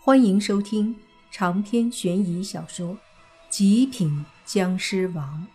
欢迎收听长篇悬疑小说《极品僵尸王》，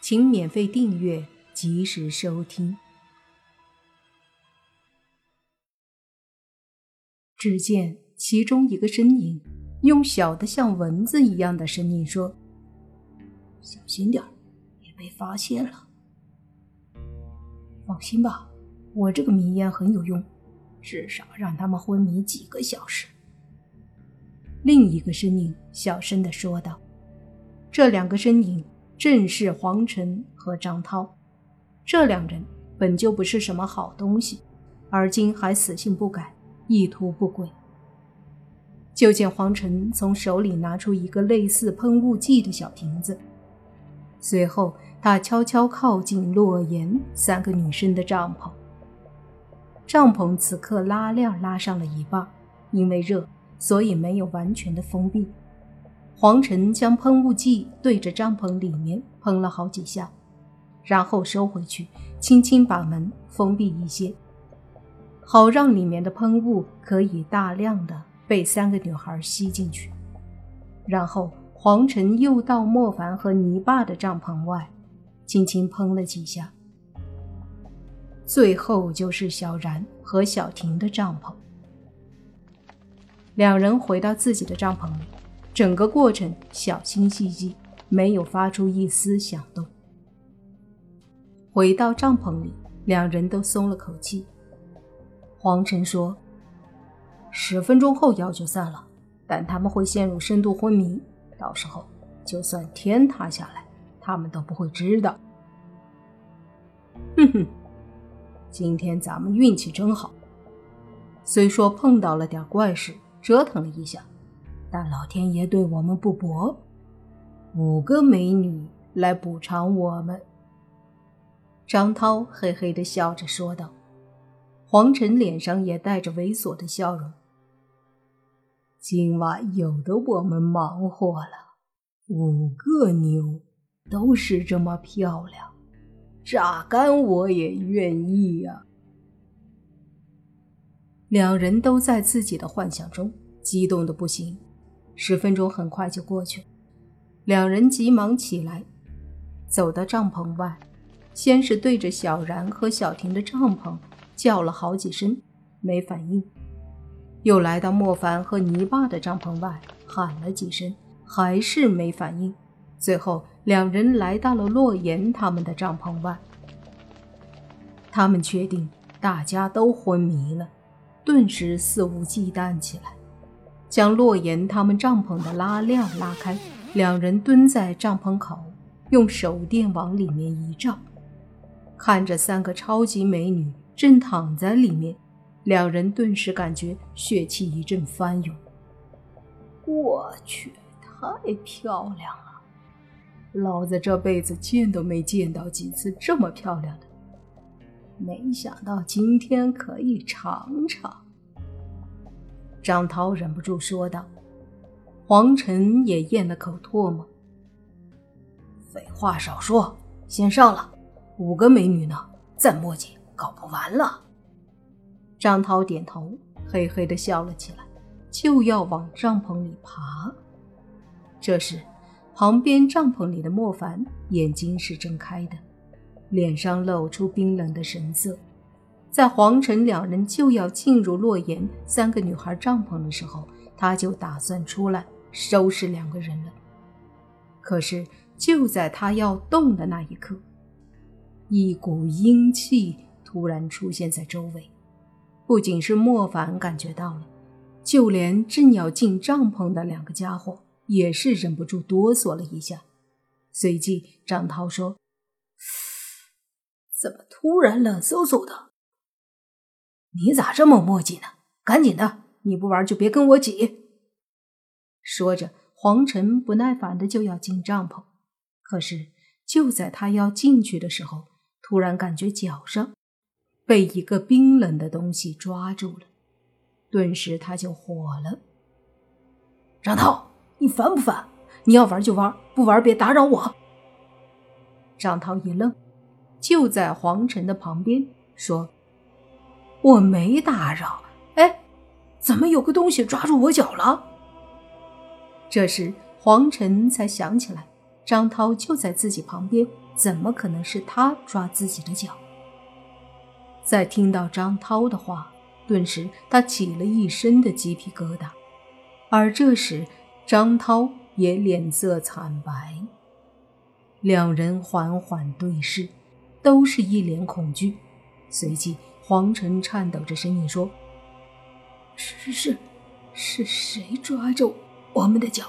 请免费订阅，及时收听。只见其中一个身影用小的像蚊子一样的声音说：“小心点别被发现了。放心吧，我这个迷烟很有用。”至少让他们昏迷几个小时。另一个身影小声的说道：“这两个身影正是黄晨和张涛。这两人本就不是什么好东西，而今还死性不改，意图不轨。”就见黄晨从手里拿出一个类似喷雾剂的小瓶子，随后他悄悄靠近洛言三个女生的帐篷。帐篷此刻拉链拉上了一半，因为热，所以没有完全的封闭。黄晨将喷雾剂对着帐篷里面喷了好几下，然后收回去，轻轻把门封闭一些，好让里面的喷雾可以大量的被三个女孩吸进去。然后黄晨又到莫凡和泥巴的帐篷外，轻轻喷了几下。最后就是小然和小婷的帐篷。两人回到自己的帐篷里，整个过程小心翼翼，没有发出一丝响动。回到帐篷里，两人都松了口气。黄晨说：“十分钟后药就散了，但他们会陷入深度昏迷，到时候就算天塌下来，他们都不会知道。”哼哼。今天咱们运气真好，虽说碰到了点怪事，折腾了一下，但老天爷对我们不薄，五个美女来补偿我们。张涛嘿嘿的笑着说道，黄晨脸上也带着猥琐的笑容。今晚有的我们忙活了，五个妞都是这么漂亮。榨干我也愿意呀！两人都在自己的幻想中激动的不行。十分钟很快就过去了，两人急忙起来，走到帐篷外，先是对着小然和小婷的帐篷叫了好几声，没反应；又来到莫凡和泥巴的帐篷外喊了几声，还是没反应。最后，两人来到了洛言他们的帐篷外。他们确定大家都昏迷了，顿时肆无忌惮起来，将洛言他们帐篷的拉链拉开，两人蹲在帐篷口，用手电往里面一照，看着三个超级美女正躺在里面，两人顿时感觉血气一阵翻涌。我去，太漂亮了！老子这辈子见都没见到几次这么漂亮的，没想到今天可以尝尝。张涛忍不住说道。黄晨也咽了口唾沫。废话少说，先上了。五个美女呢，再磨叽搞不完了。张涛点头，嘿嘿的笑了起来，就要往帐篷里爬。这时。旁边帐篷里的莫凡眼睛是睁开的，脸上露出冰冷的神色。在黄晨两人就要进入洛言三个女孩帐篷的时候，他就打算出来收拾两个人了。可是就在他要动的那一刻，一股阴气突然出现在周围，不仅是莫凡感觉到了，就连正要进帐篷的两个家伙。也是忍不住哆嗦了一下，随即张涛说：“怎么突然冷飕飕的？你咋这么磨叽呢？赶紧的，你不玩就别跟我挤。”说着，黄晨不耐烦的就要进帐篷，可是就在他要进去的时候，突然感觉脚上被一个冰冷的东西抓住了，顿时他就火了，张涛。你烦不烦？你要玩就玩，不玩别打扰我。张涛一愣，就在黄晨的旁边说：“我没打扰。哎，怎么有个东西抓住我脚了？这时黄晨才想起来，张涛就在自己旁边，怎么可能是他抓自己的脚？在听到张涛的话，顿时他起了一身的鸡皮疙瘩。而这时，张涛也脸色惨白。两人缓缓对视，都是一脸恐惧。随即，黄晨颤抖着声音说：“是是，是是谁抓着我们的脚？”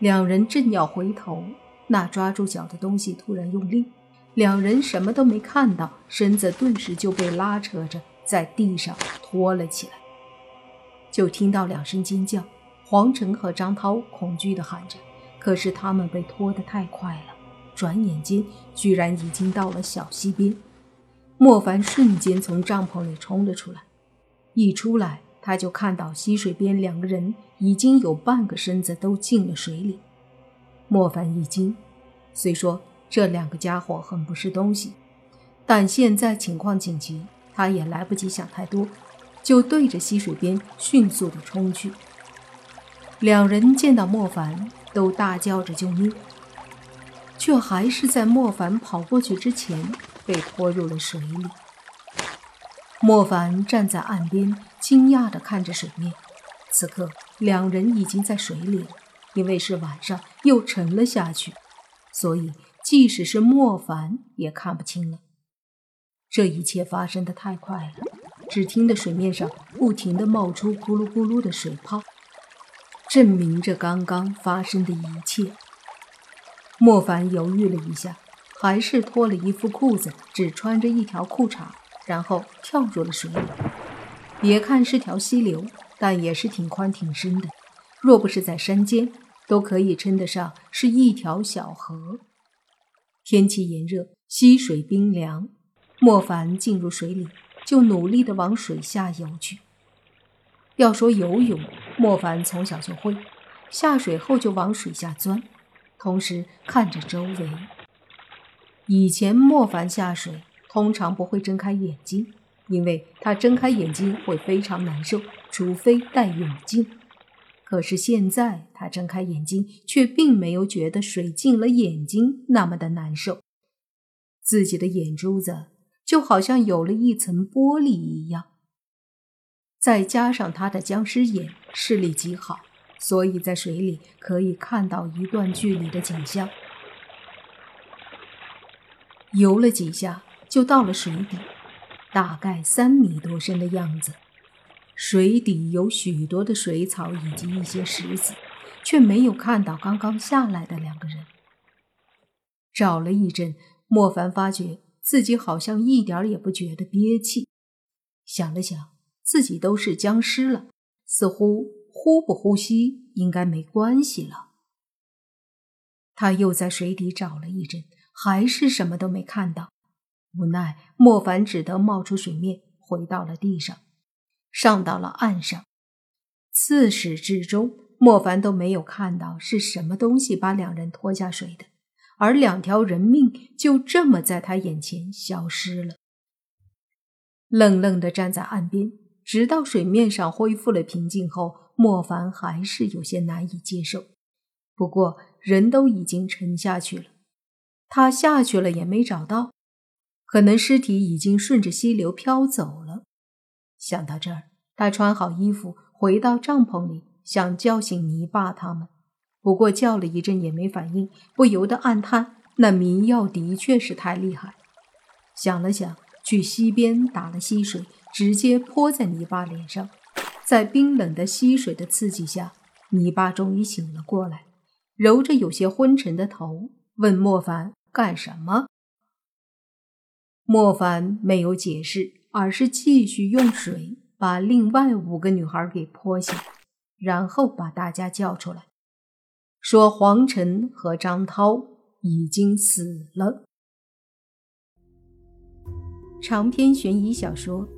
两人正要回头，那抓住脚的东西突然用力，两人什么都没看到，身子顿时就被拉扯着在地上拖了起来。就听到两声尖叫，黄晨和张涛恐惧地喊着。可是他们被拖得太快了，转眼间居然已经到了小溪边。莫凡瞬间从帐篷里冲了出来，一出来他就看到溪水边两个人已经有半个身子都进了水里。莫凡一惊，虽说这两个家伙很不是东西，但现在情况紧急，他也来不及想太多，就对着溪水边迅速的冲去。两人见到莫凡。都大叫着救命，却还是在莫凡跑过去之前被拖入了水里。莫凡站在岸边，惊讶地看着水面。此刻，两人已经在水里了，因为是晚上，又沉了下去，所以即使是莫凡也看不清了。这一切发生的太快了，只听得水面上不停地冒出咕噜咕噜的水泡。证明着刚刚发生的一切。莫凡犹豫了一下，还是脱了一副裤子，只穿着一条裤衩，然后跳入了水里。别看是条溪流，但也是挺宽挺深的。若不是在山间，都可以称得上是一条小河。天气炎热，溪水冰凉。莫凡进入水里，就努力地往水下游去。要说游泳，莫凡从小就会，下水后就往水下钻，同时看着周围。以前莫凡下水通常不会睁开眼睛，因为他睁开眼睛会非常难受，除非戴眼镜。可是现在他睁开眼睛，却并没有觉得水进了眼睛那么的难受，自己的眼珠子就好像有了一层玻璃一样。再加上他的僵尸眼视力极好，所以在水里可以看到一段距离的景象。游了几下，就到了水底，大概三米多深的样子。水底有许多的水草以及一些石子，却没有看到刚刚下来的两个人。找了一阵，莫凡发觉自己好像一点也不觉得憋气，想了想。自己都是僵尸了，似乎呼不呼吸应该没关系了。他又在水底找了一阵，还是什么都没看到。无奈，莫凡只得冒出水面，回到了地上，上到了岸上。自始至终，莫凡都没有看到是什么东西把两人拖下水的，而两条人命就这么在他眼前消失了。愣愣地站在岸边。直到水面上恢复了平静后，莫凡还是有些难以接受。不过人都已经沉下去了，他下去了也没找到，可能尸体已经顺着溪流飘走了。想到这儿，他穿好衣服回到帐篷里，想叫醒泥巴他们。不过叫了一阵也没反应，不由得暗叹：那迷药的确是太厉害。想了想，去溪边打了溪水。直接泼在泥巴脸上，在冰冷的溪水的刺激下，泥巴终于醒了过来，揉着有些昏沉的头，问莫凡干什么。莫凡没有解释，而是继续用水把另外五个女孩给泼醒，然后把大家叫出来，说黄晨和张涛已经死了。长篇悬疑小说。《